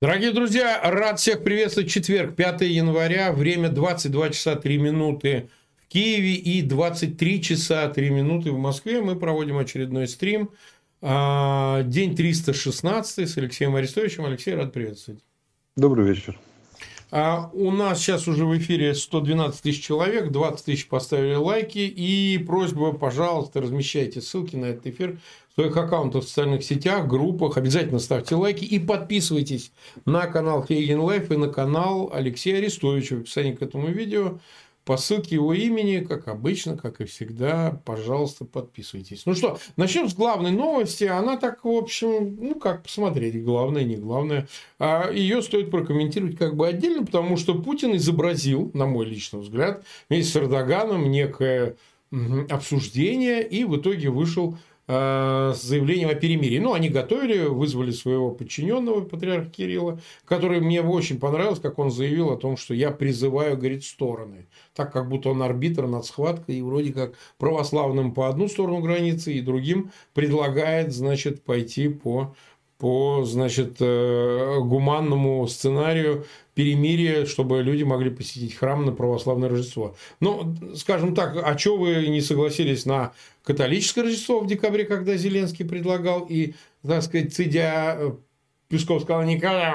Дорогие друзья, рад всех приветствовать. Четверг, 5 января, время 22 часа 3 минуты в Киеве и 23 часа 3 минуты в Москве. Мы проводим очередной стрим. А, день 316 с Алексеем Арестовичем. Алексей, рад приветствовать. Добрый вечер. А у нас сейчас уже в эфире 112 тысяч человек, 20 тысяч поставили лайки. И просьба, пожалуйста, размещайте ссылки на этот эфир своих аккаунтах в социальных сетях, группах. Обязательно ставьте лайки и подписывайтесь на канал Фейгин Live и на канал Алексея Арестовича в описании к этому видео. По ссылке его имени, как обычно, как и всегда, пожалуйста, подписывайтесь. Ну что, начнем с главной новости. Она так, в общем, ну как посмотреть, главное, не главное. А ее стоит прокомментировать как бы отдельно, потому что Путин изобразил, на мой личный взгляд, вместе с Эрдоганом некое обсуждение и в итоге вышел с заявлением о перемирии. Ну, они готовили, вызвали своего подчиненного, патриарха Кирилла, который мне очень понравилось, как он заявил о том, что я призываю, говорит, стороны. Так, как будто он арбитр над схваткой, и вроде как православным по одну сторону границы, и другим предлагает, значит, пойти по по, значит, э, гуманному сценарию перемирия, чтобы люди могли посетить храм на православное Рождество. Ну, скажем так, а что вы не согласились на католическое Рождество в декабре, когда Зеленский предлагал, и, так сказать, цедя э, Песков сказал, никогда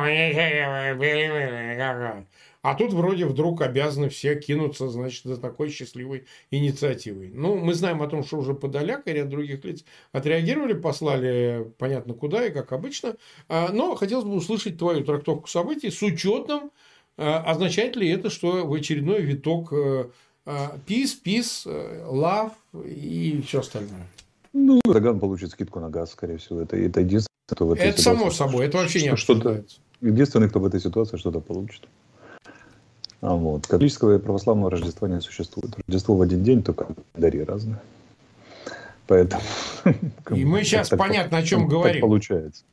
а тут вроде вдруг обязаны все кинуться, значит, за такой счастливой инициативой. Ну, мы знаем о том, что уже Подоляк и ряд других лиц отреагировали, послали понятно куда и как обычно. А, но хотелось бы услышать твою трактовку событий с учетом, а, означает ли это, что в очередной виток peace, peace, love и все остальное. Ну, Эрдоган получит скидку на газ, скорее всего. Это, это единственное, кто в этой Это ситуации, само собой, это вообще не обсуждается. Единственный, кто в этой ситуации что-то получит. А вот. Католического и православного Рождества не существует. Рождество в один день, только дари разные. Поэтому... И мы сейчас так, понятно, о чем так, говорим. Так получается.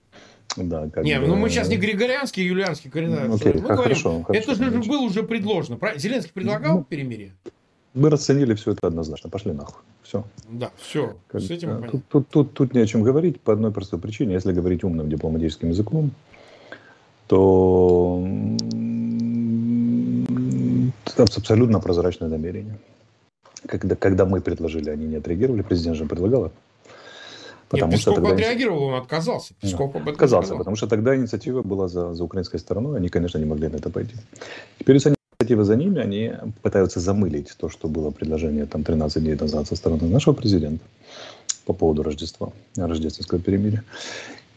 Да, как не, бы... ну мы сейчас не григорианский, юлианский календарь. Окей, мы говорим, хорошо, это же хорошо. было уже предложено. Зеленский предлагал ну, перемирие? Мы расценили все это однозначно. Пошли нахуй. Все. Да, все. Как, с этим тут, тут, тут, тут не о чем говорить по одной простой причине. Если говорить умным дипломатическим языком, то абсолютно прозрачное намерение. Когда, когда мы предложили, они не отреагировали, президент же предлагал. Потому Нет, что Песков тогда... отреагировал, он отказался. Песков да, отказался, потому что тогда инициатива была за, за украинской стороной, они, конечно, не могли на это пойти. Теперь с инициативы за ними, они пытаются замылить то, что было предложение там 13 дней назад со стороны нашего президента по поводу Рождества, рождественского перемирия.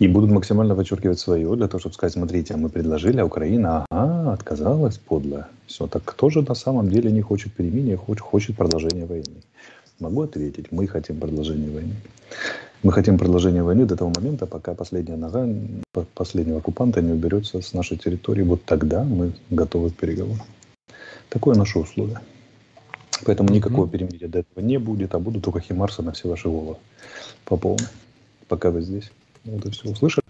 И будут максимально подчеркивать свое, для того, чтобы сказать, смотрите, мы предложили, а Украина, ага, отказалась, подлая. Все, так кто же на самом деле не хочет перемирия, хочет, хочет продолжения войны? Могу ответить, мы хотим продолжения войны. Мы хотим продолжения войны до того момента, пока последняя нога последнего оккупанта не уберется с нашей территории. Вот тогда мы готовы к переговорам. Такое наше условие. Поэтому никакого перемирия до этого не будет, а будут только химарсы на все ваши головы по полной, пока вы здесь. Вот и все. Услышали?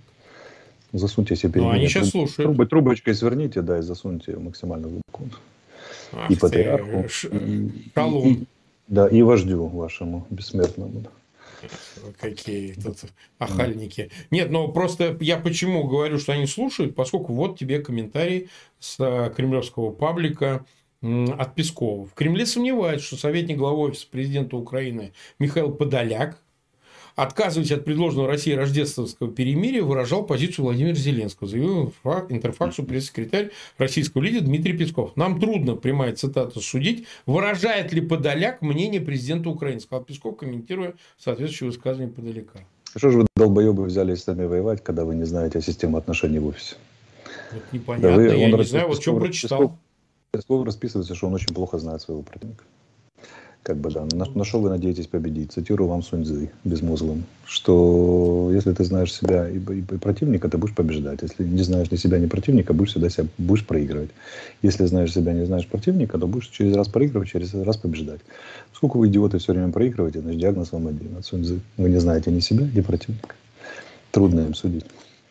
Засуньте себе ну, они сейчас труб, слушают. Труб, трубочкой сверните, да, и засуньте максимально глубоко. Ах и патриарху, ш... и, и, да, и вождю вашему бессмертному. Какие тут охальники. Нет, но просто я почему говорю, что они слушают, поскольку вот тебе комментарий с э, кремлевского паблика от Пескова. В Кремле сомневаются, что советник главы офиса президента Украины Михаил Подоляк отказываясь от предложенного России рождественского перемирия, выражал позицию Владимира Зеленского, заявил интерфаксу пресс-секретарь российского лидера Дмитрий Песков. Нам трудно, прямая цитата, судить, выражает ли Подоляк мнение президента Украины, сказал Песков, комментируя соответствующее высказывание Подоляка. Что же вы, долбоебы, взялись с нами воевать, когда вы не знаете о системе отношений в офисе? Вот непонятно, да вы, я не знаю, вот что прочитал. Песков расписывается, что он очень плохо знает своего противника как бы, да, на, на что вы надеетесь победить? Цитирую вам Суньцзы безмозглым, что если ты знаешь себя и, и, и противника, ты будешь побеждать. Если не знаешь ни себя, ни противника, будешь всегда себя будешь проигрывать. Если знаешь себя, не знаешь противника, то будешь через раз проигрывать, через раз побеждать. Сколько вы, идиоты, все время проигрываете, значит, диагноз вам один от Суньцзы. Вы не знаете ни себя, ни противника. Трудно им судить.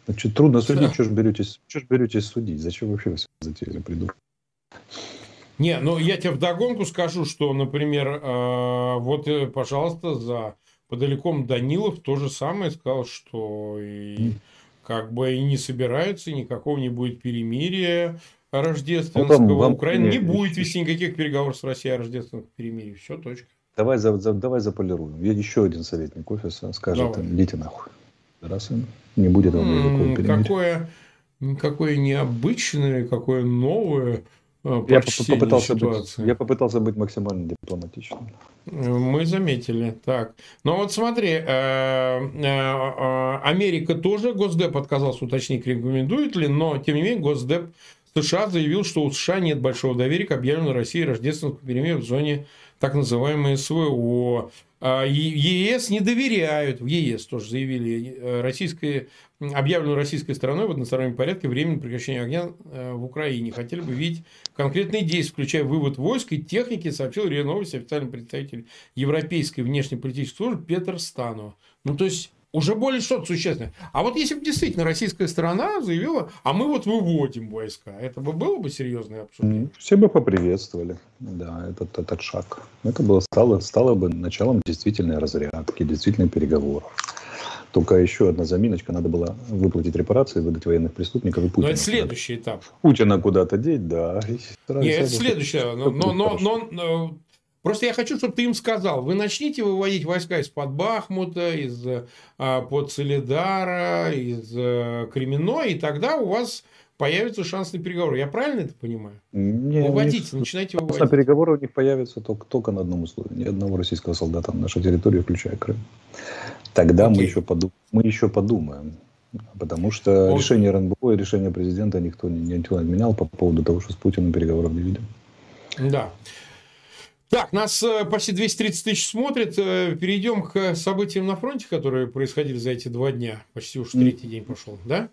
Значит, трудно судить, что же беретесь, что ж беретесь судить? Зачем вообще вы все затеяли, придурки? Не, ну я тебе вдогонку скажу, что, например, э, вот, э, пожалуйста, за подальком Данилов то же самое сказал, что и как бы и не собираются, никакого не будет перемирия рождественского. Ну, там, Украина не будет вести никаких переговоров с Россией о рождественском перемирии. Все, точка. Давай, за, за, давай заполируем. Еще один советник офиса скажет, давай. идите нахуй. Раз не будет вам никакого перемирия. Какое, какое необычное, какое новое я попытался, быть, я попытался быть максимально дипломатичным. Мы заметили. Так. Но вот смотри, э, э, Америка тоже, Госдеп отказался уточнить, рекомендует ли, но тем не менее Госдеп США заявил, что у США нет большого доверия к объявленной России рождественскому перемирию в зоне так называемой СВО. А, ЕС не доверяют, в ЕС тоже заявили, э, российской, объявленную российской стороной в одностороннем порядке временное прекращение огня э, в Украине. Хотели бы видеть конкретные действия, включая вывод войск и техники, сообщил РИА Новости официальный представитель Европейской внешнеполитической службы Петр Станов. Ну, то есть, уже более что-то существенное. А вот если бы действительно российская сторона заявила, а мы вот выводим войска, это бы было бы серьезное обсуждение? Все бы поприветствовали, да, этот, этот шаг. Это было, стало, стало бы началом действительной разрядки, действительных переговоров. Только еще одна заминочка, надо было выплатить репарации, выдать военных преступников и Путина. Но это следующий этап. Путина куда-то деть, да. Нет, это следующее. Но, но, но, но Просто я хочу, чтобы ты им сказал, вы начните выводить войска из-под Бахмута, из а, под Солидара, из а, Кремено, и тогда у вас появится шанс на переговоры. Я правильно это понимаю? Не, Выводите, них, начинайте выводить. На переговоры у них появится только, только на одном условии. Ни одного российского солдата на нашей территории, включая Крым. Тогда мы еще, подум, мы еще подумаем. Потому что Окей. решение РНБО и решение президента никто не, не отменял по поводу того, что с Путиным переговоров не видим. Да. Так, нас э, почти 230 тысяч смотрит. Э, перейдем к событиям на фронте, которые происходили за эти два дня. Почти уж третий день пошел, да?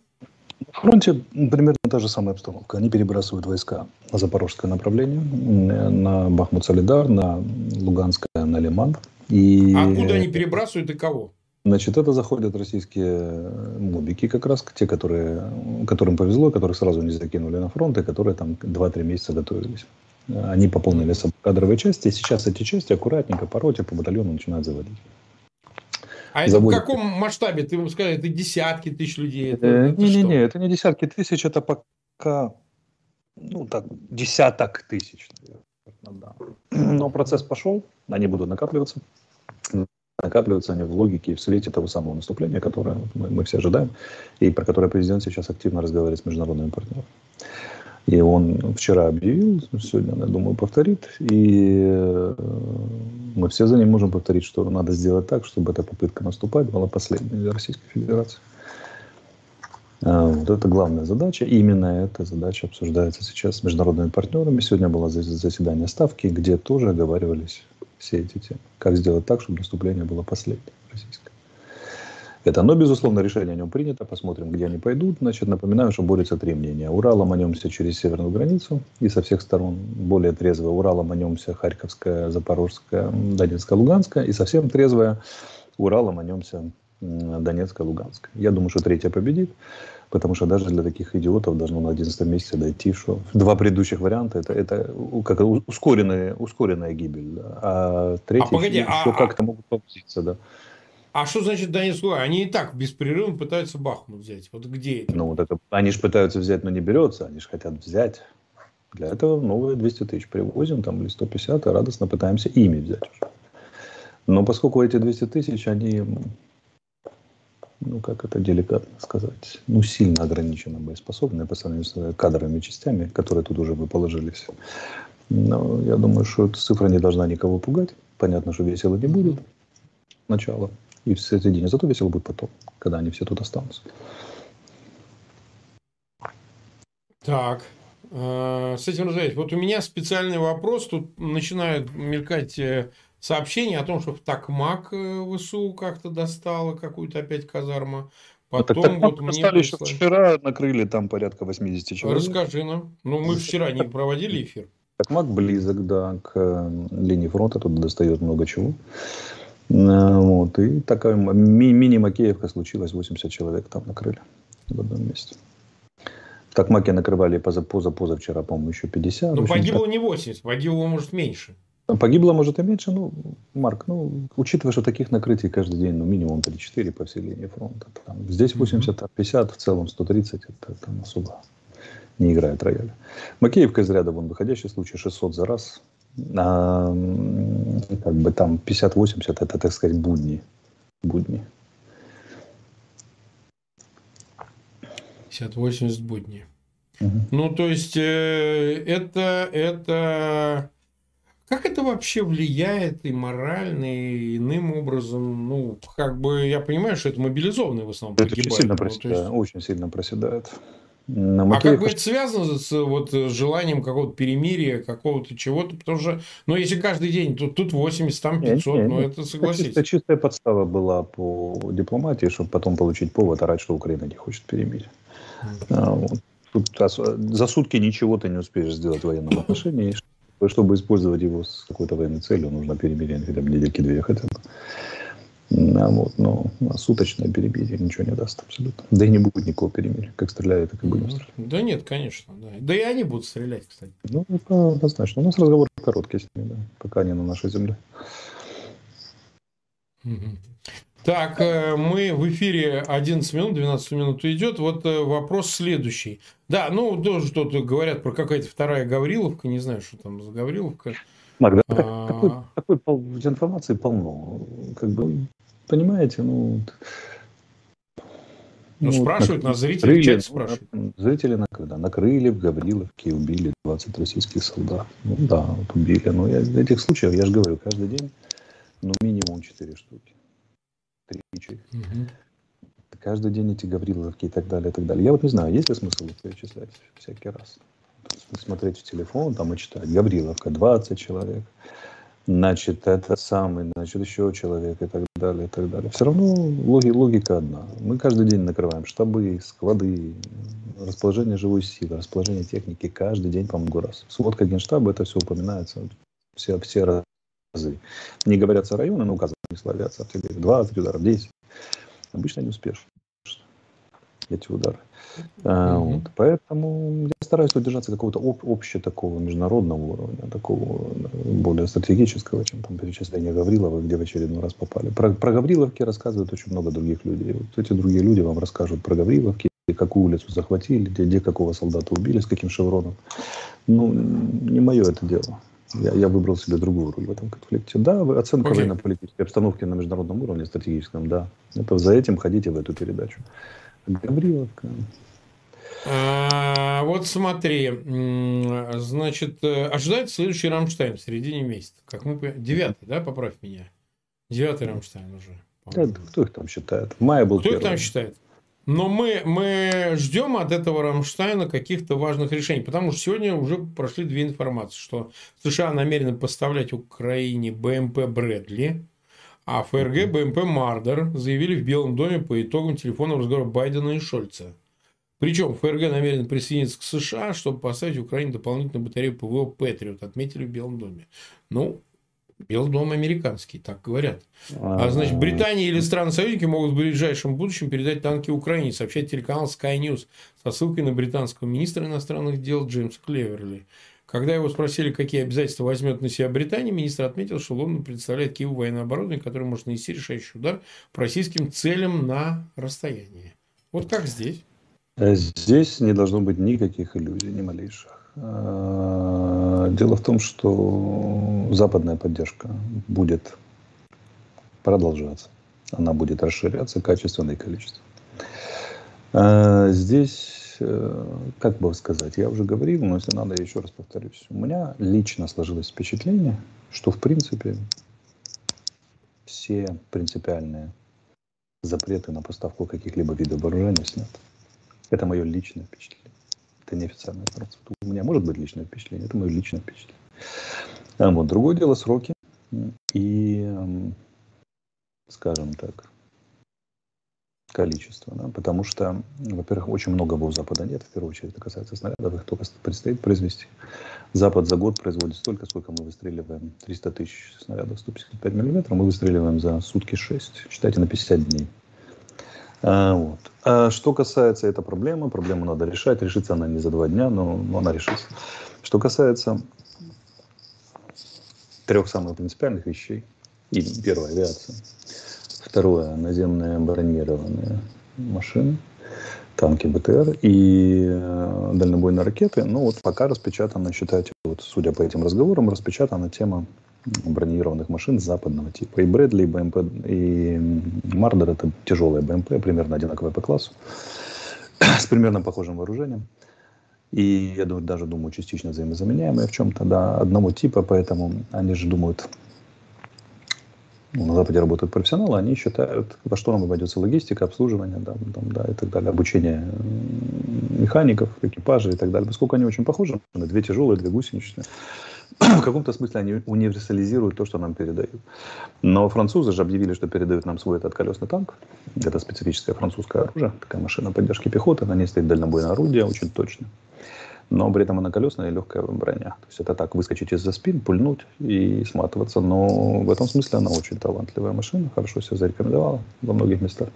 На фронте примерно та же самая обстановка. Они перебрасывают войска на запорожское направление, на Бахмут-Солидар, на Луганское, на Лиман. И... А куда они перебрасывают и кого? Значит, это заходят российские мобики как раз, те, которые, которым повезло, которых сразу не закинули на фронт, и которые там 2-3 месяца готовились. Они пополнили кадровые части, и сейчас эти части аккуратненько по роте, по батальону начинают заводить. А это Заводят. в каком масштабе? Ты ему сказал, это десятки тысяч людей? Не-не-не, это, это не десятки тысяч, это пока, ну так, десяток тысяч, наверное, да. Но процесс пошел, они будут накапливаться. Накапливаются они в логике и в свете того самого наступления, которое мы, мы все ожидаем, и про которое президент сейчас активно разговаривает с международными партнерами. И он вчера объявил, сегодня, я думаю, повторит. И э, мы все за ним можем повторить, что надо сделать так, чтобы эта попытка наступать была последней для Российской Федерации. А, вот это главная задача. И именно эта задача обсуждается сейчас с международными партнерами. Сегодня было заседание Ставки, где тоже оговаривались все эти темы. Как сделать так, чтобы наступление было последним российское. Это, но, безусловно, решение о нем принято. Посмотрим, где они пойдут. Значит, напоминаю, что борются три мнения. Уралом ломанемся через северную границу и со всех сторон более трезвая. Уралом ломанемся Харьковская, Запорожская, Донецкая, Луганская. И совсем трезвая. Уралом ломанемся Донецкая, Луганская. Я думаю, что третья победит. Потому что даже для таких идиотов должно на 11 месяце дойти, что два предыдущих варианта это, это как ускоренная, ускоренная гибель. Да. А третий а, погоди, еще а, как-то могут попуститься, да. А что значит Донецк? Они и так беспрерывно пытаются Бахмут взять. Вот где это? Ну, вот это, они же пытаются взять, но не берется. Они же хотят взять. Для этого новые 200 тысяч привозим, там, или 150, и радостно пытаемся ими взять. Но поскольку эти 200 тысяч, они, ну, как это деликатно сказать, ну, сильно ограничены боеспособны по сравнению с кадровыми частями, которые тут уже вы положились. Но я думаю, что эта цифра не должна никого пугать. Понятно, что весело не будет. Начало и в середине. Зато весело будет потом, когда они все тут останутся. Так, э, с этим разобрать. Вот у меня специальный вопрос. Тут начинают мелькать э, сообщения о том, что в Такмак э, ВСУ как-то достало какую-то опять казарму. Потом так, вот мне прислали еще вчера, накрыли там порядка 80 человек. Расскажи нам. Ну, мы вчера не проводили эфир. Такмак близок, да, к линии фронта, тут достает много чего. Э, вот. И такая ми- мини-макеевка случилась, 80 человек там накрыли в одном месте. Так маки накрывали поза, поза, позавчера, по-моему, еще 50. Ну, погибло не 80, погибло, может, меньше. Погибло, может, и меньше. Ну, Марк, ну, учитывая, что таких накрытий каждый день, ну, минимум 3-4 по всей линии фронта. Там, здесь 80, там 50, в целом 130, это там особо не играет рояль. Макеевка из ряда, вон, выходящий случай, 600 за раз. А, как бы там 50-80, это, так сказать, будни. Будни. 50-80 будни. Угу. Ну, то есть, э, это, это как это вообще влияет и морально, и иным образом? Ну, как бы я понимаю, что это мобилизованные в основном это погибают. Очень сильно, проседает, ну, есть... очень сильно проседает. На а как бы это связано с вот, желанием какого-то перемирия, какого-то чего-то? Потому что, ну, если каждый день, то тут 80, там 500, не, не, ну, это согласитесь. Это чистая подстава была по дипломатии, чтобы потом получить повод орать, что Украина не хочет перемирия. А, вот. Тут за сутки ничего ты не успеешь сделать в военном отношении, чтобы использовать его с какой-то военной целью, нужно перемирие хотя бы недельки-две хотя бы. А вот, но суточное перемирие ничего не даст абсолютно. Да и не будет никакого перемирия. Как стреляют, так и будем стрелять. Да нет, конечно. Да. да и они будут стрелять, кстати. Ну, однозначно. У нас разговор короткий с ними, да, пока они на нашей земле. Так, э, мы в эфире 11 минут, 12 минут идет. Вот э, вопрос следующий. Да, ну, тоже тут говорят про какая-то вторая Гавриловка. Не знаю, что там за Гавриловка. Мак, да, а... такой, такой информации полно. Как бы, понимаете, ну... Ну, ну спрашивают на, нас, зрители в чате спрашивают. Зрители на, когда накрыли в Гавриловке, убили 20 российских солдат. Ну да, вот убили. Но я, этих случаях, я же говорю, каждый день, ну, минимум 4 штуки три ячейки. Угу. Каждый день эти Гавриловки и так далее, и так далее. Я вот не знаю, есть ли смысл их перечислять всякий раз? Смотреть в телефон там и читать. Гавриловка, 20 человек. Значит, это самый, значит, еще человек и так далее, и так далее. Все равно логи, логика одна. Мы каждый день накрываем штабы, склады, расположение живой силы, расположение техники. Каждый день по много раз. Сводка Генштаба, это все упоминается. Все, все разы. Не говорятся районы, но указаны не славятся артиллерии. 20 ударов, 10. Обычно не успешно эти удары. А, mm-hmm. вот. Поэтому я стараюсь удержаться какого-то об, общего такого международного уровня, такого более стратегического, чем там перечисление Гаврилова, где в очередной раз попали. Про, про Гавриловки рассказывают очень много других людей. Вот эти другие люди вам расскажут про Гавриловки, какую улицу захватили, где, где какого солдата убили, с каким шевроном. Ну, не мое это дело. Я, я выбрал себе другую роль в этом конфликте. Да, оценка окей. военно-политической обстановки на международном уровне, стратегическом, да. Это за этим ходите в эту передачу. Гавриловка. А, вот смотри, значит, э, ожидается следующий Рамштайн в середине месяца. Как мы Девятый, да, поправь меня. Девятый Рамштайн уже. Да, кто их там считает? В мае был Кто первый. их там считает? Но мы, мы ждем от этого Рамштайна каких-то важных решений, потому что сегодня уже прошли две информации, что США намерены поставлять Украине БМП Брэдли, а ФРГ БМП Мардер заявили в Белом доме по итогам телефонного разговора Байдена и Шольца. Причем ФРГ намерен присоединиться к США, чтобы поставить Украине дополнительную батарею ПВО «Патриот», отметили в Белом доме. Ну, Белый дом американский, так говорят. А значит, Британия или страны-союзники могут в ближайшем будущем передать танки Украине, сообщает телеканал Sky News со ссылкой на британского министра иностранных дел Джеймса Клеверли. Когда его спросили, какие обязательства возьмет на себя Британия, министр отметил, что Лондон представляет Киеву военное оборудование, которое может нанести решающий удар по российским целям на расстоянии. Вот как здесь? Здесь не должно быть никаких иллюзий, ни малейших. Э, дело в том, что западная поддержка будет продолжаться. Она будет расширяться качественно и количественно. Э, здесь, э, как бы сказать, я уже говорил, но если надо, я еще раз повторюсь. У меня лично сложилось впечатление, что в принципе все принципиальные запреты на поставку каких-либо видов вооружения сняты. Это мое личное впечатление. Это неофициальная информация. У меня может быть личное впечатление, это мое личное впечатление. А вот другое дело сроки и, скажем так, количество. Да? Потому что, во-первых, очень много у Запада нет. В первую очередь это касается снарядов, их только предстоит произвести. Запад за год производит столько, сколько мы выстреливаем. 300 тысяч снарядов 155 миллиметров, мы выстреливаем за сутки 6. Считайте на 50 дней. А, вот. а что касается этой проблемы, проблему надо решать. Решится она не за два дня, но, но она решится. Что касается трех самых принципиальных вещей. И первая авиация. Второе, наземные бронированные машины, танки БТР и э, дальнобойные ракеты. Ну вот пока распечатана, считайте, вот судя по этим разговорам, распечатана тема бронированных машин западного типа. И Брэдли, и БМП, и Мардер это тяжелые БМП, примерно одинаковые по классу, с примерно похожим вооружением. И я думаю, даже думаю, частично взаимозаменяемые в чем-то, да, одного типа, поэтому они же думают, ну, на Западе работают профессионалы, они считают, во что нам обойдется логистика, обслуживание, да, там, да, и так далее, обучение механиков, экипажей и так далее. Поскольку они очень похожи, две тяжелые, две гусеничные, в каком-то смысле они универсализируют то, что нам передают. Но французы же объявили, что передают нам свой этот колесный танк. Это специфическое французское оружие, такая машина поддержки пехоты. На ней стоит дальнобойное орудие, очень точно но при этом она колесная и легкая броня. То есть это так, выскочить из-за спин, пульнуть и сматываться. Но в этом смысле она очень талантливая машина, хорошо себя зарекомендовала во многих местах.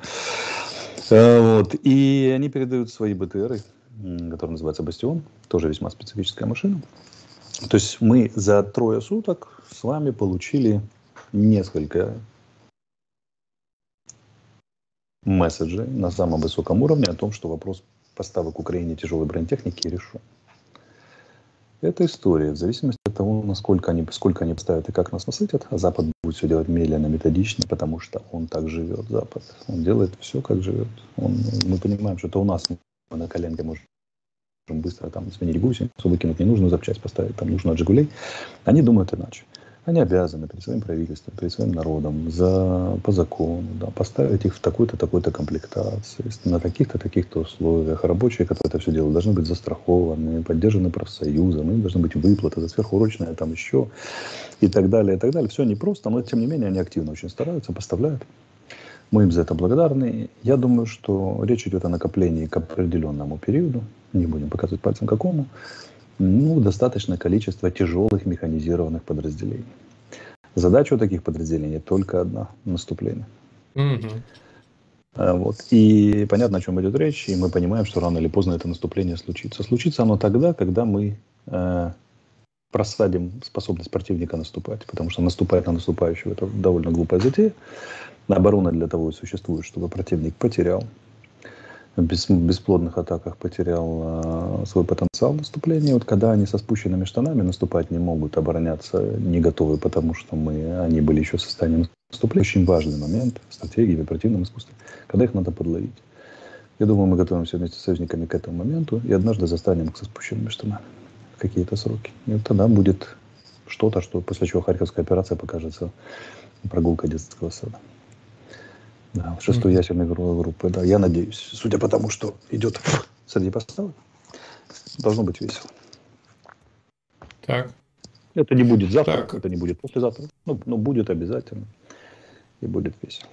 Э, вот. И они передают свои БТРы, которые называются «Бастион», тоже весьма специфическая машина. То есть мы за трое суток с вами получили несколько месседжей на самом высоком уровне о том, что вопрос поставок Украине тяжелой бронетехники решен. Это история. В зависимости от того, насколько они, сколько они поставят и как нас насытят, а Запад будет все делать медленно, методично, потому что он так живет, Запад. Он делает все, как живет. Он, мы понимаем, что это у нас на коленке можем быстро там сменить гусеницу, выкинуть ненужную запчасть, поставить там нужную от «Жигулей». Они думают иначе. Они обязаны перед своим правительством, перед своим народом за, по закону да, поставить их в такой-то, такой-то комплектации, на таких-то, таких-то условиях. Рабочие, которые это все делают, должны быть застрахованы, поддержаны профсоюзом, им должны быть выплаты за сверхурочное там еще и так далее, и так далее. Все непросто, но тем не менее они активно очень стараются, поставляют. Мы им за это благодарны. Я думаю, что речь идет о накоплении к определенному периоду, не будем показывать пальцем какому, ну, достаточное количество тяжелых механизированных подразделений. Задача у таких подразделений только одна – наступление. Угу. Вот. И понятно, о чем идет речь, и мы понимаем, что рано или поздно это наступление случится. Случится оно тогда, когда мы э, просадим способность противника наступать, потому что наступать на наступающего – это довольно глупая затея. Оборона для того и существует, чтобы противник потерял, без, бесплодных атаках потерял э, свой потенциал наступления. Вот когда они со спущенными штанами наступать не могут, обороняться не готовы, потому что мы, они были еще в состоянии наступления. Очень важный момент стратегии, в оперативном искусстве, когда их надо подловить. Я думаю, мы готовимся вместе с союзниками к этому моменту и однажды застанем их со спущенными штанами в какие-то сроки. И вот тогда будет что-то, что после чего Харьковская операция покажется прогулкой детского сада. Да, шестую mm-hmm. ясельной группы, да, я надеюсь. Судя по тому, что идет среди поставок, должно быть весело. Так. Это не будет завтра, так. это не будет послезавтра. Ну, но будет обязательно. И будет весело.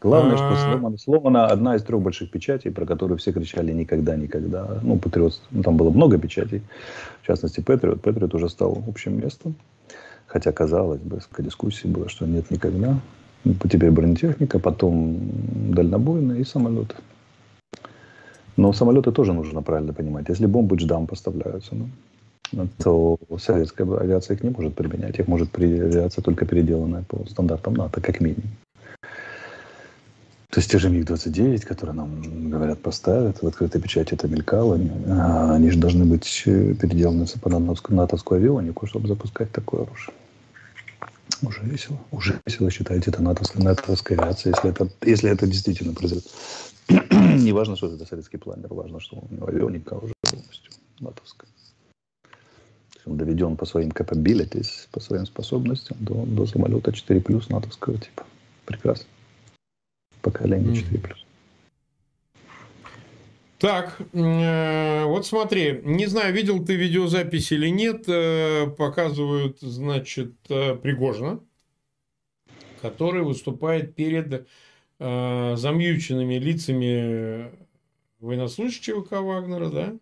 Главное, что а. сломана, сломана одна из трех больших печатей, про которую все кричали никогда, никогда. Ну, Патриот, ну, там было много печатей, в частности, Патриот. Патриот уже стал общим местом. Хотя, казалось бы, дискуссии было, что нет никогда. Теперь бронетехника, потом дальнобойные и самолеты. Но самолеты тоже нужно правильно понимать. Если бомбы дждам поставляются, ну, то советская авиация их не может применять. Их может авиация только переделанная по стандартам НАТО, как минимум. То есть те же МиГ-29, которые нам, говорят, поставят, в открытой печати это мелькало, они, а, они же должны быть переделаны по натовскую авионику, чтобы запускать такое оружие. Уже весело. Уже весело считаете это натовская, натовская авиация, если это, если это действительно произойдет. Не важно, что это советский планер, важно, что у него авионика уже полностью натовская. Он доведен по своим capabilities, по своим способностям до, до самолета 4 плюс натовского типа. Прекрасно. Поколение 4 плюс. Так, э, вот смотри, не знаю, видел ты видеозапись или нет, э, показывают, значит, э, Пригожина, который выступает перед замьюченными лицами военнослужащего ВК Вагнера, да,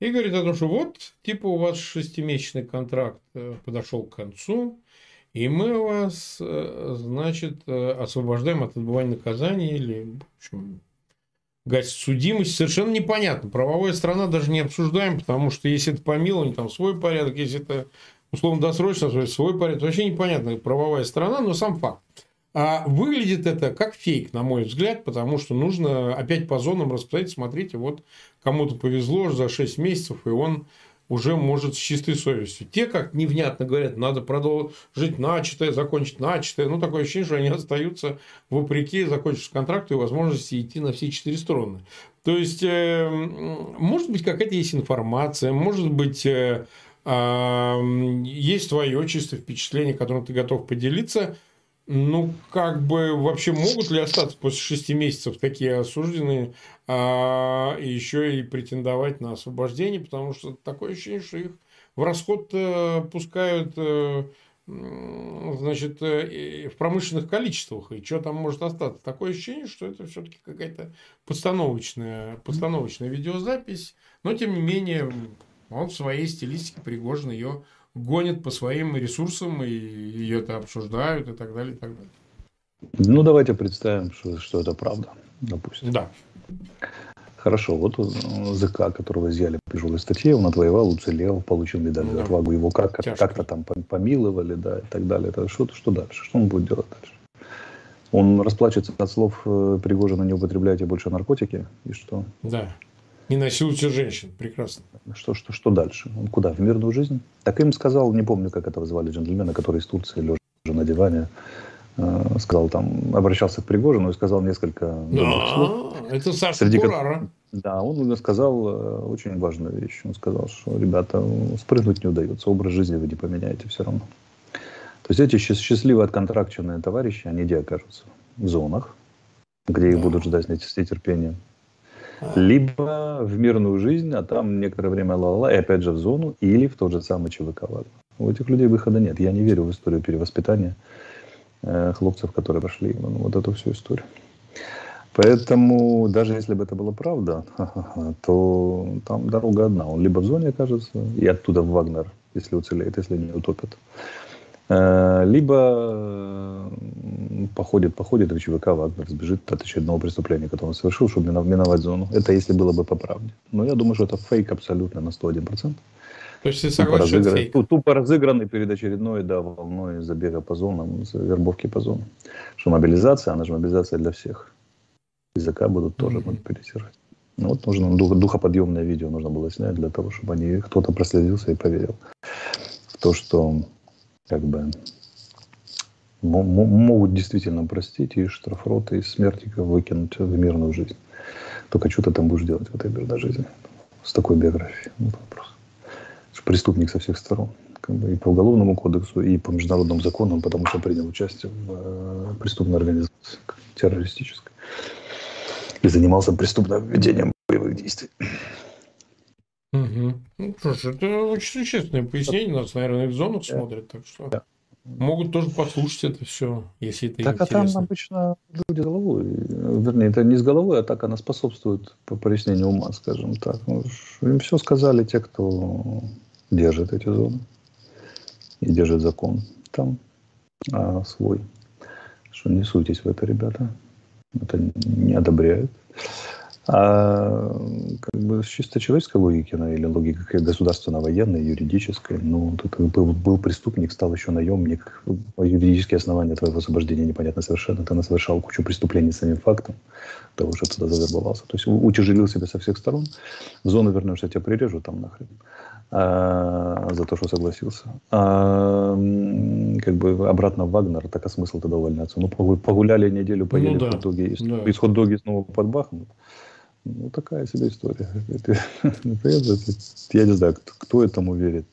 и говорит о том, что вот, типа, у вас шестимесячный контракт подошел к концу, и мы вас, значит, освобождаем от отбывания наказания или, в общем, гасит судимость. Совершенно непонятно. Правовая страна даже не обсуждаем, потому что если это помилование, там свой порядок, если это условно-досрочно, свой порядок. Вообще непонятная правовая сторона, но сам факт. А выглядит это как фейк, на мой взгляд, потому что нужно опять по зонам расписать, смотрите, вот кому-то повезло за 6 месяцев, и он уже может с чистой совестью. Те, как невнятно говорят, надо продолжить начатое, закончить начатое. Ну, такое ощущение, что они остаются вопреки закончившись контракту и возможности идти на все четыре стороны. То есть, э, может быть, какая-то есть информация, может быть, э, э, есть твое чистое впечатление, которым ты готов поделиться – ну, как бы вообще могут ли остаться после шести месяцев такие осужденные а, еще и претендовать на освобождение, потому что такое ощущение, что их в расход э, пускают э, значит, э, в промышленных количествах, и что там может остаться. Такое ощущение, что это все-таки какая-то постановочная, постановочная видеозапись, но тем не менее он в своей стилистике Пригожин ее гонят по своим ресурсам и, и это обсуждают и так далее, и так далее. Ну, давайте представим, что, что это правда, допустим. Да. Хорошо, вот ЗК, которого изъяли по тяжелой статье, он отвоевал, уцелел, получил медаль за да. отвагу. Его как, как-то там помиловали, да, и так далее. Это что, что дальше? Что он будет делать дальше? Он расплачется от слов э, Пригожина «не употребляйте больше наркотики» и что? Да. Не насилуйте женщин. Прекрасно. Что, что, что дальше? Он куда? В мирную жизнь? Так им сказал, не помню, как этого звали джентльмена, который из Турции, лежа на диване, э, сказал там, обращался к Пригожину и сказал несколько да. Это Саша Среди Курара. Да, он сказал э, очень важную вещь. Он сказал, что, ребята, спрыгнуть не удается, образ жизни вы не поменяете все равно. То есть эти счастливые отконтракченные товарищи, они где окажутся? В зонах, где их да. будут ждать с нетерпением либо в мирную жизнь, а там некоторое время ла-ла, и опять же в зону, или в тот же самый ЧВК. У этих людей выхода нет. Я не верю в историю перевоспитания э, хлопцев, которые прошли ну, вот эту всю историю. Поэтому даже если бы это была правда, то там дорога одна. Он либо в зоне окажется, и оттуда в Вагнер, если уцелеет, если не утопит. Э, либо походит, походит в ЧВК Вагнер, сбежит от очередного преступления, которое он совершил, чтобы миновать зону. Это если было бы по правде. Но я думаю, что это фейк абсолютно на 101%. То есть ты согласен, тупо, разыгран, фейк? тупо разыгранный перед очередной да, волной забега по зонам, вербовки по зонам. Что мобилизация, она же мобилизация для всех. Языка будут тоже мобилизировать. Ну, вот нужно дух, духоподъемное видео нужно было снять для того, чтобы они кто-то проследился и поверил в то, что как бы могут действительно простить и штрафроты, и смертников выкинуть в мирную жизнь. Только что ты там будешь делать в этой мирной жизни с такой биографией? Вот вопрос. Преступник со всех сторон. Как бы и по уголовному кодексу, и по международным законам, потому что принял участие в э, преступной организации террористической. И занимался преступным ведением боевых действий. Угу. Ну что ж, это очень существенное пояснение. Нас, наверное, в зонах да. смотрят, так что да. Могут тоже послушать это все, если это так, интересно. а там обычно люди с головой, вернее, это не с головой, а так она способствует по прояснению ума, скажем так. Ну, им все сказали те, кто держит эти зоны и держит закон там а, свой. Что не суйтесь в это, ребята. Это не одобряют. А как бы с чисто человеческой логики, ну, или логики государственно-военной, юридической, ну, ты как был, был преступник, стал еще наемник, юридические основания твоего освобождения непонятно совершенно. Ты совершал кучу преступлений самим фактом того, что туда завербовался. То есть утяжелил себя со всех сторон. В зону вернешься, тебя прирежут там нахрен а, за то, что согласился. А, как бы обратно в Вагнер, так а смысл тогда увольняться? Ну, погуляли неделю, поели ну, да. хот-доги, да. из хот-доги снова под Бахмут. Ну, такая себе история. Я не знаю, кто этому верит.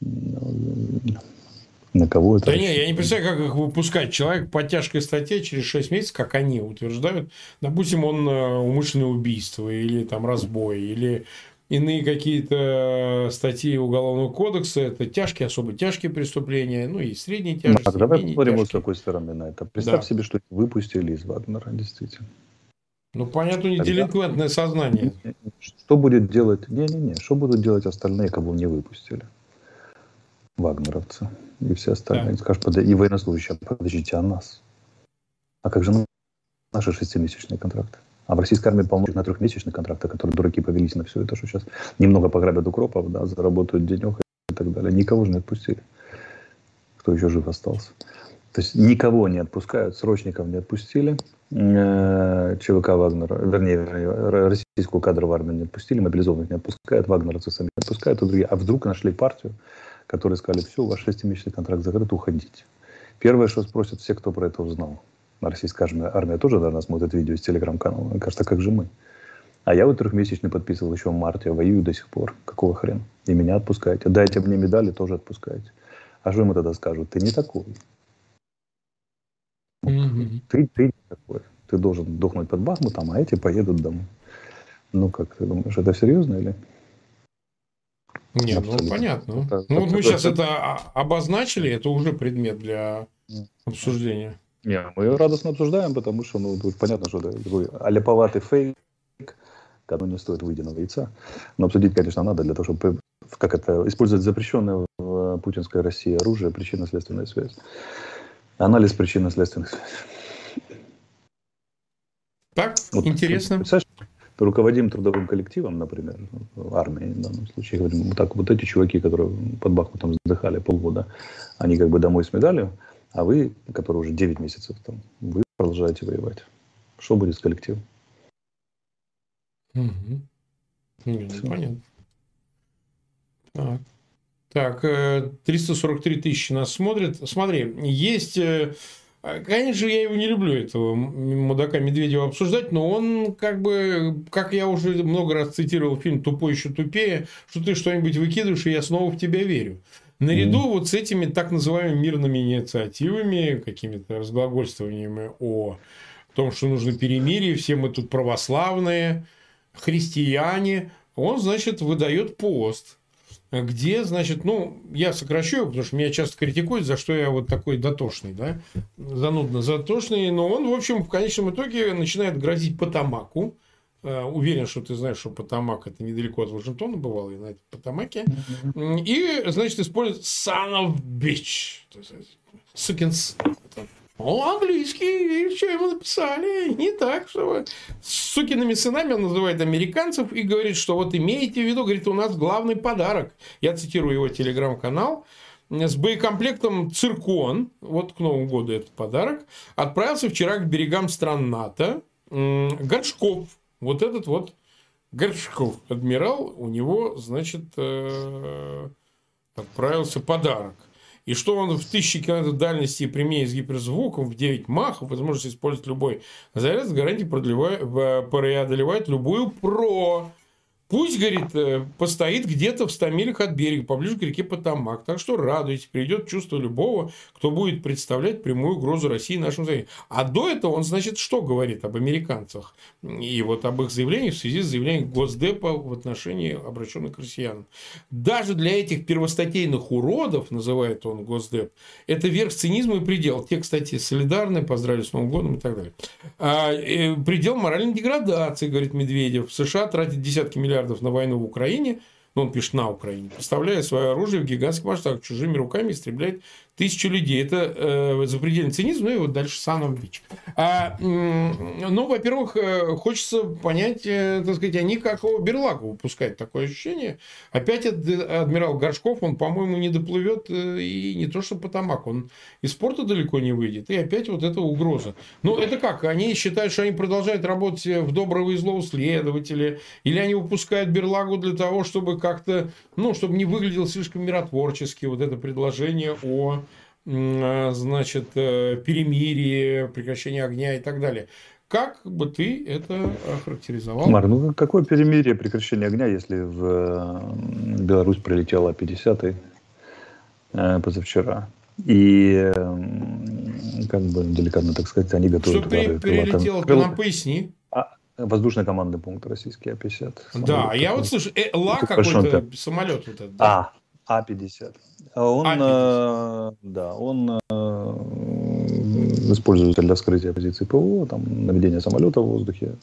На кого это? Да не, я не представляю, как их выпускать. Человек по тяжкой статье через 6 месяцев, как они утверждают, допустим, он э, умышленное убийство или там разбой, или иные какие-то статьи Уголовного кодекса, это тяжкие, особо тяжкие преступления, ну и средние тяжкие. Ну, давай посмотрим вот с какой стороны на это. Представь да. себе, что выпустили из Вагнера, действительно. Ну, понятно, не делинквентное сознание. Что будет делать... Не-не-не, что будут делать остальные, кого не выпустили? Вагнеровцы и все остальные. Да. Скажут, под... и военнослужащие, подождите, а нас? А как же наши шестимесячные контракты? А в российской армии полно на трехмесячных контрактах, которые дураки повелись на все это, что сейчас немного пограбят укропов, да, заработают денег и так далее. Никого же не отпустили. Кто еще жив остался. То есть никого не отпускают, срочников не отпустили. Э, ЧВК Вагнера, вернее, российскую кадру в армию не отпустили, мобилизованных не отпускают, вагнеровцы сами не отпускают, а, другие. а вдруг нашли партию, которые сказали, все, ваш шестимесячный контракт закрыт, уходите. Первое, что спросят все, кто про это узнал. Российская армия, армия тоже, наверное, смотрит видео из телеграм-канала. Мне кажется, как же мы? А я вот трехмесячный подписывал еще в марте, воюю до сих пор. Какого хрена? И меня отпускаете. Дайте мне медали, тоже отпускаете. А что ему тогда скажут? Ты не такой. Mm-hmm. Ты, ты не такой. Ты должен дохнуть под Бахмутом, а эти поедут домой. Ну как, ты думаешь, это серьезно или? Нет, ну понятно. Это, ну вот мы сейчас это обозначили, это уже предмет для обсуждения. Не, мы радостно обсуждаем, потому что, ну, тут понятно, что это такой аляповатый фейк, не стоит выеденного яйца. Но обсудить, конечно, надо для того, чтобы как это, использовать запрещенное в путинской России оружие, причинно-следственная связь. Анализ причинно-следственных связей. Так, вот, интересно. Представляешь, руководим трудовым коллективом, например, в армии в данном случае, говорим, вот так вот эти чуваки, которые под Бахмутом вздыхали полгода, они как бы домой с медалью, а вы, которые уже 9 месяцев там, вы продолжаете воевать. Что будет с коллективом? Угу. Понятно. Так. Так, 343 э, тысячи нас смотрят. Смотри, есть... Э, конечно, я его не люблю, этого мудака Медведева обсуждать, но он как бы, как я уже много раз цитировал фильм «Тупой еще тупее», что ты что-нибудь выкидываешь, и я снова в тебя верю. Наряду mm. вот с этими так называемыми мирными инициативами, какими-то разглагольствованиями о том, что нужно перемирие, все мы тут православные, христиане, он, значит, выдает пост – где, значит, ну, я сокращу, потому что меня часто критикуют, за что я вот такой дотошный, да, занудно затошный, но он, в общем, в конечном итоге начинает грозить Потамаку, э, Уверен, что ты знаешь, что Потамак это недалеко от Вашингтона бывал, и на этом Потамаке. И, значит, использует son of bitch. Сукин о, английский, и что ему написали? Не так, что сукиными сынами он называет американцев и говорит, что вот имейте в виду, говорит, у нас главный подарок. Я цитирую его телеграм-канал. С боекомплектом «Циркон», вот к Новому году этот подарок, отправился вчера к берегам стран НАТО Горшков. Вот этот вот Горшков, адмирал, у него, значит, э, отправился подарок – и что он в тысячи километров дальности применяет с гиперзвуком в 9 махов, возможность использовать любой заряд с гарантией преодолевает любую про Пусть, говорит, э, постоит где-то в 100 милях от берега, поближе к реке Потамак. Так что радуйтесь, придет чувство любого, кто будет представлять прямую угрозу России нашему заявлению. А до этого он, значит, что говорит об американцах? И вот об их заявлении в связи с заявлением Госдепа в отношении обращенных к россиянам. Даже для этих первостатейных уродов, называет он Госдеп, это верх цинизма и предел. Те, кстати, солидарны, поздравили с Новым годом и так далее. А, э, предел моральной деградации, говорит Медведев. В США тратят десятки миллиардов миллиардов на войну в Украине, ну, он пишет на Украине, поставляя свое оружие в гигантских масштабах, чужими руками истребляет тысячу людей. Это э, запредельный цинизм, ну и вот дальше Санов Бич. А, ну, во-первых, э, хочется понять, э, так сказать, они как его Берлагу выпускают такое ощущение. Опять адмирал Горшков, он, по-моему, не доплывет э, и не то, что Потамак, он из порта далеко не выйдет. И опять вот эта угроза. Ну, это как? Они считают, что они продолжают работать в доброго и злого следователя, или они выпускают Берлагу для того, чтобы как-то, ну, чтобы не выглядел слишком миротворчески вот это предложение о значит, э, перемирие, прекращение огня и так далее. Как бы ты это охарактеризовал? Мар, ну какое перемирие, прекращение огня, если в э, Беларусь прилетела 50-й позавчера? И, как бы деликатно так сказать, они готовят... Что при, прилетело, ты нам поясни. А, воздушный командный пункт российский А-50. Да, я вот слышу, э, ла какой-то самолет вот этот. Да. А, А-50. А он, а, э, да, он э, используется для скрытия позиции ПВО, там, наведения самолета в воздухе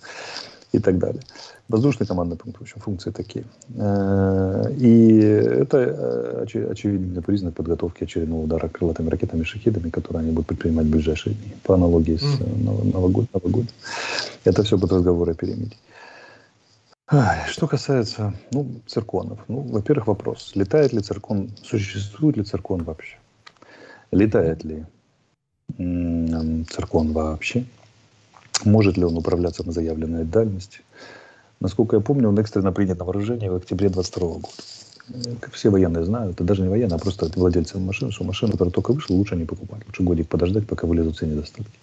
и так далее. Воздушный командный пункт, в общем, функции такие. Э, и это оч, очевидный признак подготовки очередного удара крылатыми ракетами шахидами, которые они будут предпринимать в ближайшие дни, по аналогии с mm. Новогод. Это все под разговоры о перемирии. Что касается ну, цирконов. Ну, во-первых, вопрос. Летает ли циркон, существует ли циркон вообще? Летает ли циркон вообще? Может ли он управляться на заявленной дальности? Насколько я помню, он экстренно принят на вооружение в октябре 22 года. Как все военные знают, это даже не военные, а просто владельцы машин, что машину, которая только вышла, лучше не покупать. Лучше годик подождать, пока вылезут все недостатки.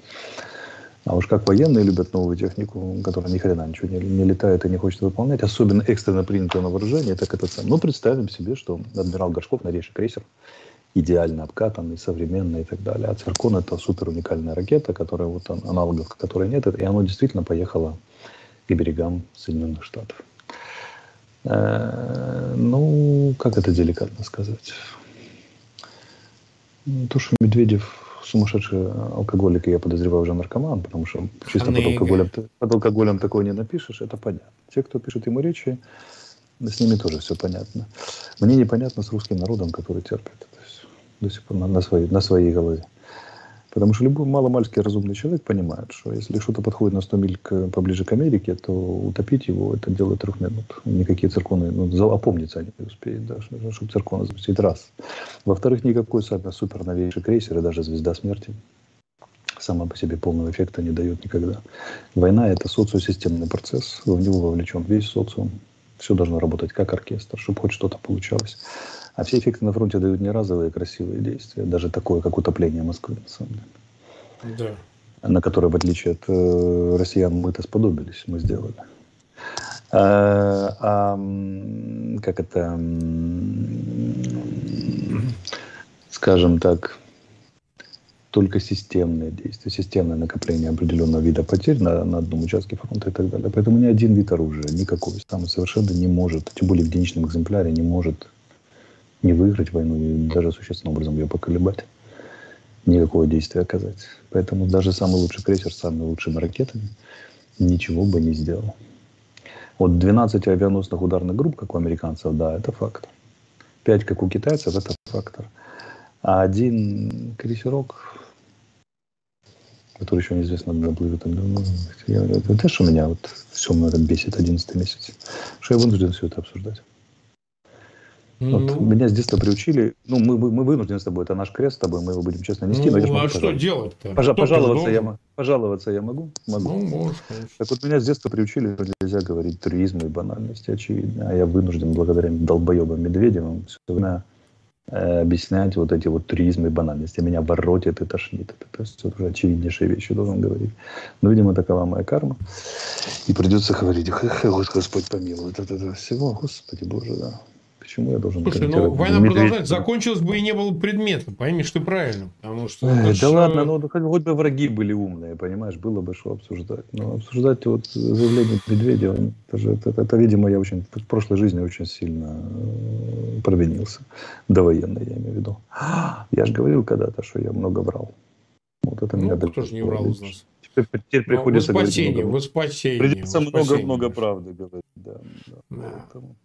А уж как военные любят новую технику, которая ни хрена ничего не, не летает и не хочет выполнять, особенно экстренно принятую на вооружение, так это сам. Ну, представим себе, что адмирал Горшков, новейший крейсер, идеально обкатанный, современный и так далее. А Циркон это супер уникальная ракета, которая вот аналогов которой нет, и она действительно поехала к берегам Соединенных Штатов. Э, ну, как это деликатно сказать? То, что Медведев сумасшедший алкоголик, и я подозреваю уже наркоман, потому что чисто под алкоголем, под алкоголем такого не напишешь, это понятно. Те, кто пишет ему речи, с ними тоже все понятно. Мне непонятно с русским народом, который терпит это все до сих пор на, на, своей, на своей голове. Потому что любой маломальский разумный человек понимает, что если что-то подходит на 100 миль к, поближе к Америке, то утопить его это дело трех минут. Никакие церковные, ну, опомниться они не успеют, да, чтобы церковно запустить. Раз. Во-вторых, никакой супер новейший крейсер и даже звезда смерти сама по себе полного эффекта не дает никогда. Война – это социосистемный процесс, в него вовлечен весь социум. Все должно работать как оркестр, чтобы хоть что-то получалось. А все эффекты на фронте дают не разовые красивые действия, даже такое, как утопление Москвы, на самом деле. Да. На которое, в отличие от э, россиян, мы-то сподобились, мы сделали. А, а, как это, скажем так, только системные действия, системное накопление определенного вида потерь на, на одном участке фронта и так далее. Поэтому ни один вид оружия, никакой, там совершенно не может, тем более в единичном экземпляре, не может не выиграть войну и даже существенным образом ее поколебать, никакого действия оказать. Поэтому даже самый лучший крейсер с самыми лучшими ракетами ничего бы не сделал. Вот 12 авианосных ударных групп, как у американцев, да, это факт. 5, как у китайцев, это фактор. А один крейсерок, который еще неизвестно, когда плывет. Ну, это, это что меня вот все это бесит 11 месяц. Что я вынужден все это обсуждать. Ну, вот меня с детства приучили, ну, мы, мы, вынуждены с тобой, это наш крест с тобой, мы его будем честно нести. Ну, а что делать-то? Пожа- пожаловаться, я, пожаловаться я могу? Могу. Ну, можешь, конечно. Так вот, меня с детства приучили, что нельзя говорить туризм и банальности, очевидно. А я вынужден, благодаря долбоебам Медведевым, все время э, объяснять вот эти вот туризм и банальности. Меня воротит и тошнит. Это, то есть, уже очевиднейшие вещи должен говорить. Но, видимо, такова моя карма. И придется говорить, Господь помилует. Это, это всего, Господи Боже, да. Почему я должен Слушай, ну война продолжается. Закончилась бы и не было предмета. Поймешь ты правильно. Потому что Ой, да ладно, ну хоть, хоть бы враги были умные, понимаешь, было бы что обсуждать. Но обсуждать вот заявление Медведева, это же, это, это, это, видимо, я очень в прошлой жизни очень сильно э, провинился. Довоенной, я имею в виду. Я же говорил когда-то, что я много врал. Вот это ну, меня кто же не врал из нас? Теперь, теперь ну, приходится во спасение, говорить много, во спасение. Придется много-много правды говорить. Да, да, да. Поэтому.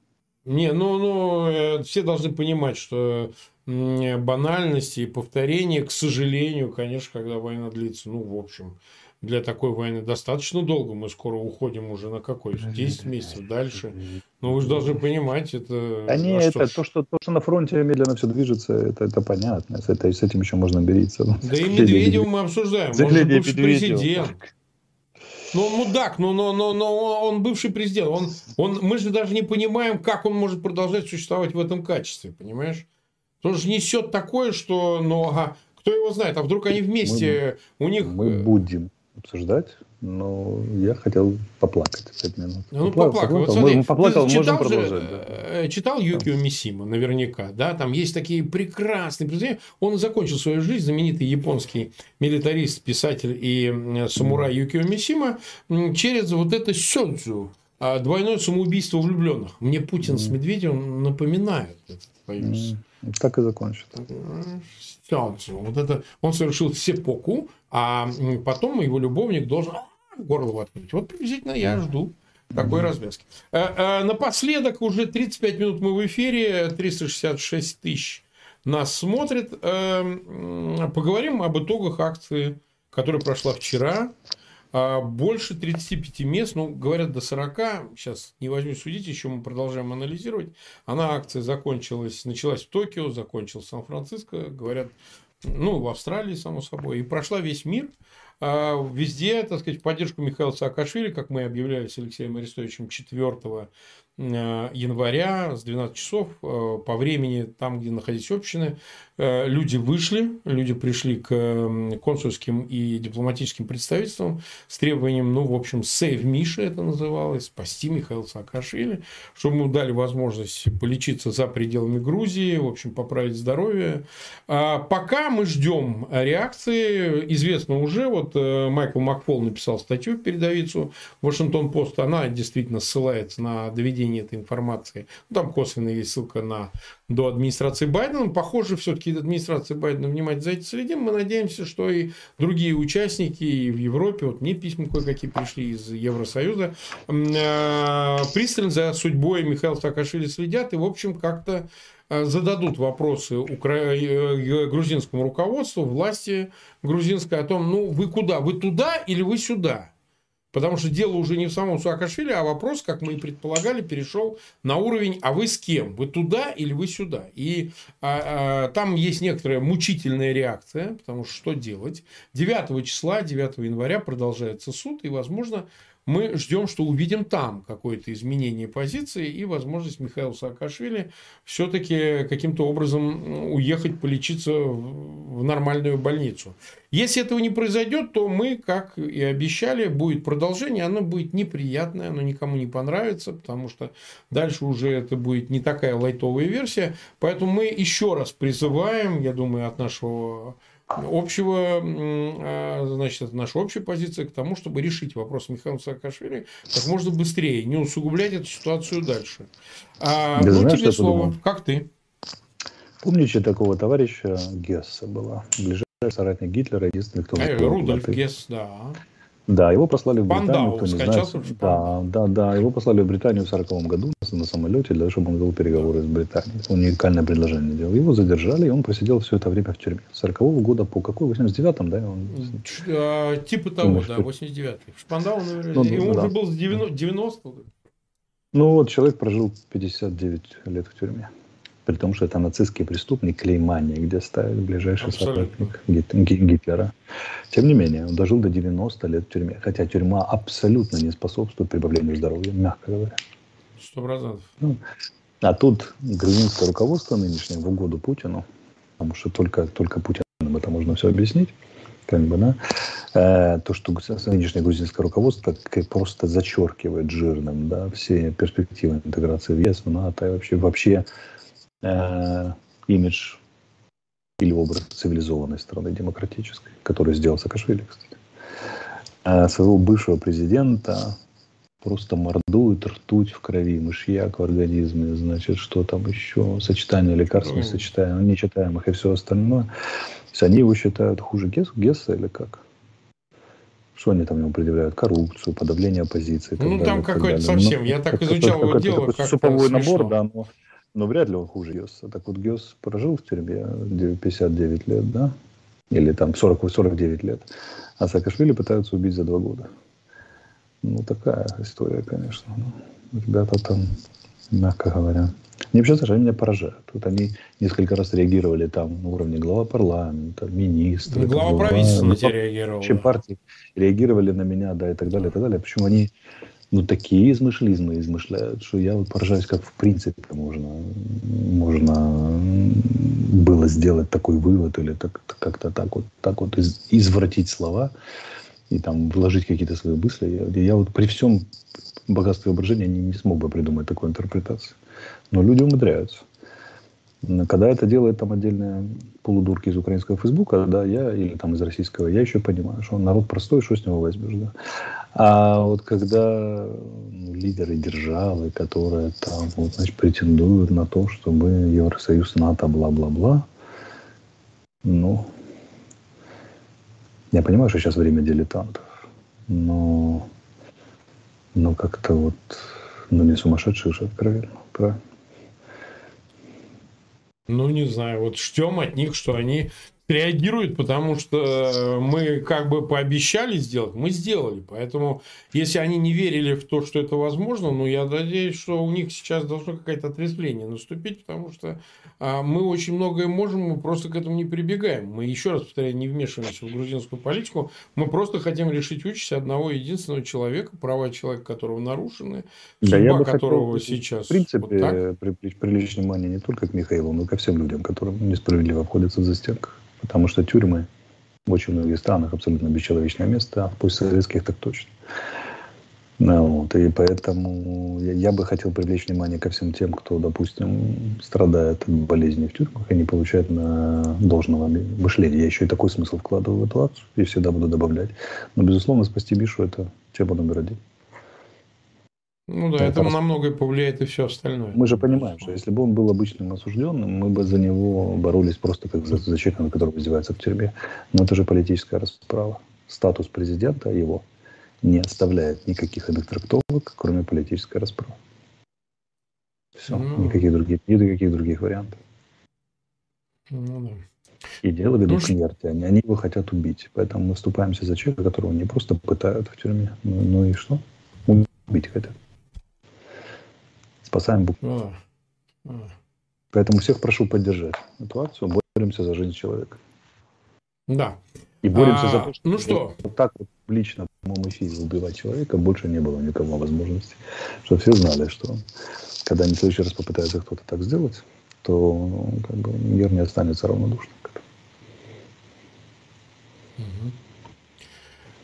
Не, ну, ну, э, все должны понимать, что банальности и повторения, к сожалению, конечно, когда война длится, ну, в общем, для такой войны достаточно долго. Мы скоро уходим уже на какой? 10 месяцев дальше. Но вы же должны понимать, это... А не, а это то что, то, что на фронте медленно все движется, это, это понятно. С, это, с этим еще можно мириться. Да и Медведева мы обсуждаем. Он же бывший президент. Ну, мудак, но, но, но, но он бывший президент. Он, он, мы же даже не понимаем, как он может продолжать существовать в этом качестве, понимаешь? Он же несет такое, что, ну, ага, кто его знает, а вдруг они вместе, мы, у них... Мы будем обсуждать, но я хотел поплакать пять минут. Ну, поплакал. поплакал. Вот смотри, мы поплакал, читал можем же, продолжать. Да. Э, читал Юкио Мисима, наверняка, да, там есть такие прекрасные произведения. Он закончил свою жизнь, знаменитый японский милитарист, писатель и самурай Юкио Мисима, через вот это сёдзу, а, двойное самоубийство влюбленных. Мне Путин с Медведевым напоминают, боюсь. Так и закончит. Сёдзу. Вот это он совершил сепоку, а потом его любовник должен горло воткнуть. Вот приблизительно я жду такой mm-hmm. развязки. А, а, напоследок, уже 35 минут мы в эфире, 366 тысяч нас смотрит. А, поговорим об итогах акции, которая прошла вчера. а, больше 35 мест, ну, говорят, до 40, сейчас не возьму судить, еще мы продолжаем анализировать. Она, акция закончилась, началась в Токио, закончилась в Сан-Франциско, говорят, ну, в Австралии, само собой, и прошла весь мир. А, везде, так сказать, в поддержку Михаила Саакашвили, как мы объявляли с Алексеем Арестовичем 4 Э, января с 12 часов э, по времени, там, где находились общины, э, люди вышли, люди пришли к консульским и дипломатическим представительствам с требованием, ну, в общем, сейв Миша это называлось, спасти Михаила Саакашвили, чтобы ему дали возможность полечиться за пределами Грузии, в общем, поправить здоровье. А пока мы ждем реакции, известно уже, вот Майкл Макфол написал статью в передовицу Вашингтон-Пост, она действительно ссылается на доведение доведения этой информации. Ну, там косвенно есть ссылка на до администрации Байдена. Похоже, все-таки администрация Байдена внимательно за этим следим. Мы надеемся, что и другие участники и в Европе, вот мне письма кое-какие пришли из Евросоюза, э, пристально за судьбой Михаила Саакашвили следят и, в общем, как-то э, зададут вопросы укра... Э, грузинскому руководству, власти грузинской о том, ну, вы куда? Вы туда или вы сюда? Потому что дело уже не в самом Саакашвили, а вопрос, как мы и предполагали, перешел на уровень «а вы с кем? Вы туда или вы сюда?» И а, а, там есть некоторая мучительная реакция, потому что что делать? 9 числа, 9 января продолжается суд, и, возможно, мы ждем, что увидим там какое-то изменение позиции и возможность Михаила Саакашвили все-таки каким-то образом уехать полечиться в нормальную больницу. Если этого не произойдет, то мы, как и обещали, будет продолжение, оно будет неприятное, оно никому не понравится, потому что дальше уже это будет не такая лайтовая версия. Поэтому мы еще раз призываем, я думаю, от нашего общего, а, значит, это наша общая позиция к тому, чтобы решить вопрос Михаила Саакашвили как можно быстрее, не усугублять эту ситуацию дальше. А, да ну, знаешь, тебе слово. Подумал? Как ты? Помните такого товарища Гесса была? Ближайший соратник Гитлера, единственный, кто... А, Рудольф Гесс, да. Да, его послали в Британию. Пандау, кто не знает. Да, да, да. Его послали в Британию в 40 году на самолете, для того, чтобы он вел переговоры с Британией. Уникальное предложение делал. Его задержали, и он просидел все это время в тюрьме. С 40 -го года по какой? 89-м, да? Он... А, типа того, Думаешь, да, 89-й. Шпандау, наверное. Ну, Ему да. уже был с 90 Ну вот, человек прожил 59 лет в тюрьме при том, что это нацистский преступник Клеймания, где ставит ближайший Абсолютно. соратник Гитлера. Тем не менее, он дожил до 90 лет в тюрьме, хотя тюрьма абсолютно не способствует прибавлению здоровья, мягко говоря. Сто процентов. Ну, а тут грузинское руководство нынешнее в угоду Путину, потому что только, только Путиным это можно все объяснить, как бы, да, э, то, что нынешнее грузинское руководство просто зачеркивает жирным да, все перспективы интеграции в ЕС, в НАТО и вообще, вообще э, имидж или образ цивилизованной страны демократической, который сделал Саакашвили, кстати. А своего бывшего президента просто мордует ртуть в крови, мышьяк в организме, значит, что там еще, сочетание лекарств несочетаемых, нечитаемых и все остальное. То есть они его считают хуже Гесса, Гесса или как? Что они там ему предъявляют? Коррупцию, подавление оппозиции. Ну, далее, там какой-то совсем. Ну, Я так изучал его дело. Как суповой набор, да, но но вряд ли он хуже Гесса. Так вот, Гесс прожил в тюрьме 59 лет, да? Или там 40, 49 лет. А Саакашвили пытаются убить за два года. Ну, такая история, конечно. Ну, ребята там, мягко говоря. Мне вообще они меня поражают. Вот они несколько раз реагировали там на уровне глава парламента, министра. Ну, глава правительства на тебя реагировал. партии реагировали на меня, да, и так далее, и так далее. Почему они ну, такие измышлизмы измышляют, что я вот поражаюсь, как в принципе можно, можно было сделать такой вывод или так, как-то так вот, так вот из, извратить слова и там вложить какие-то свои мысли. Я, я вот при всем богатстве воображения не, не смог бы придумать такой интерпретации. Но люди умудряются. Когда это делает там отдельные полудурки из украинского фейсбука, да, я, или там из российского, я еще понимаю, что он народ простой, что с него возьмешь, да. А вот когда лидеры державы, которые там, вот, значит, претендуют на то, чтобы Евросоюз, НАТО, бла-бла-бла, ну, я понимаю, что сейчас время дилетантов, но, но как-то вот, ну, не сумасшедшие уже откровенно, правильно? Ну, не знаю, вот ждем от них, что они реагирует, потому что мы как бы пообещали сделать, мы сделали. Поэтому, если они не верили в то, что это возможно, ну, я надеюсь, что у них сейчас должно какое-то отрезвление наступить, потому что а, мы очень многое можем, мы просто к этому не прибегаем. Мы, еще раз повторяю, не вмешиваемся в грузинскую политику, мы просто хотим решить участь одного единственного человека, права человека, которого нарушены, да, судьба я которого хотел, сейчас... В принципе, вот привлечь, привлечь внимание не только к Михаилу, но и ко всем людям, которым несправедливо обходятся в застенках. Потому что тюрьмы в очень многих странах абсолютно бесчеловечное место, а в постсоветских так точно. Ну, вот, и поэтому я, я бы хотел привлечь внимание ко всем тем, кто, допустим, страдает от болезней в тюрьмах и не получает на должного мышления. Я еще и такой смысл вкладываю в эту акцию и всегда буду добавлять. Но, безусловно, спасти Бишу – это тема номер один. Ну да, это, это намного повлияет и все остальное. Мы же понимаем, что если бы он был обычным осужденным, мы бы за него боролись просто как за, за человека, на которого издевается в тюрьме. Но это же политическая расправа. Статус президента его не оставляет никаких иных трактовок, кроме политической расправы. Все, ну, никаких других, никаких других вариантов. Ну, да. И дело ведут ну, к смерти. Они, они его хотят убить. Поэтому мы вступаемся за человека, которого не просто пытают в тюрьме. Ну, ну и что? Убить хотят спасаем букву. Поэтому всех прошу поддержать эту акцию. Боремся за жизнь человека. Да. И боремся а, за то, что, ну что? вот так вот лично в прямом эфире убивать человека больше не было никого возможности. Чтобы все знали, что когда они в следующий раз попытается кто-то так сделать, то ну, как бы, мир не останется равнодушным к этому. Угу.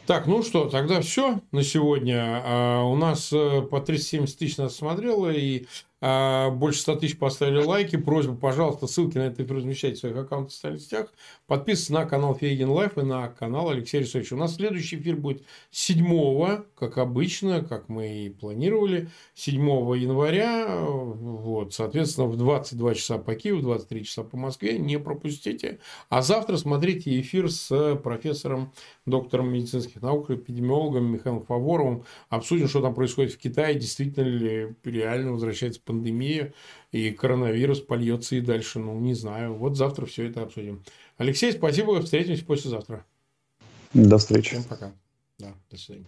Так, ну что, тогда все на сегодня. А, у нас э, по 370 тысяч нас смотрело, и больше 100 тысяч поставили лайки. Просьба, пожалуйста, ссылки на это размещайте в своих аккаунтах в социальных сетях. Подписывайтесь на канал Фейгин Live и на канал Алексея Арестовича. У нас следующий эфир будет 7 как обычно, как мы и планировали, 7 января. Вот, соответственно, в 22 часа по Киеву, 23 часа по Москве. Не пропустите. А завтра смотрите эфир с профессором, доктором медицинских наук, эпидемиологом Михаилом Фаворовым. Обсудим, что там происходит в Китае, действительно ли реально возвращается пандемия, и коронавирус польется и дальше. Ну, не знаю. Вот завтра все это обсудим. Алексей, спасибо. Встретимся послезавтра. До встречи. Всем пока. Да, до свидания.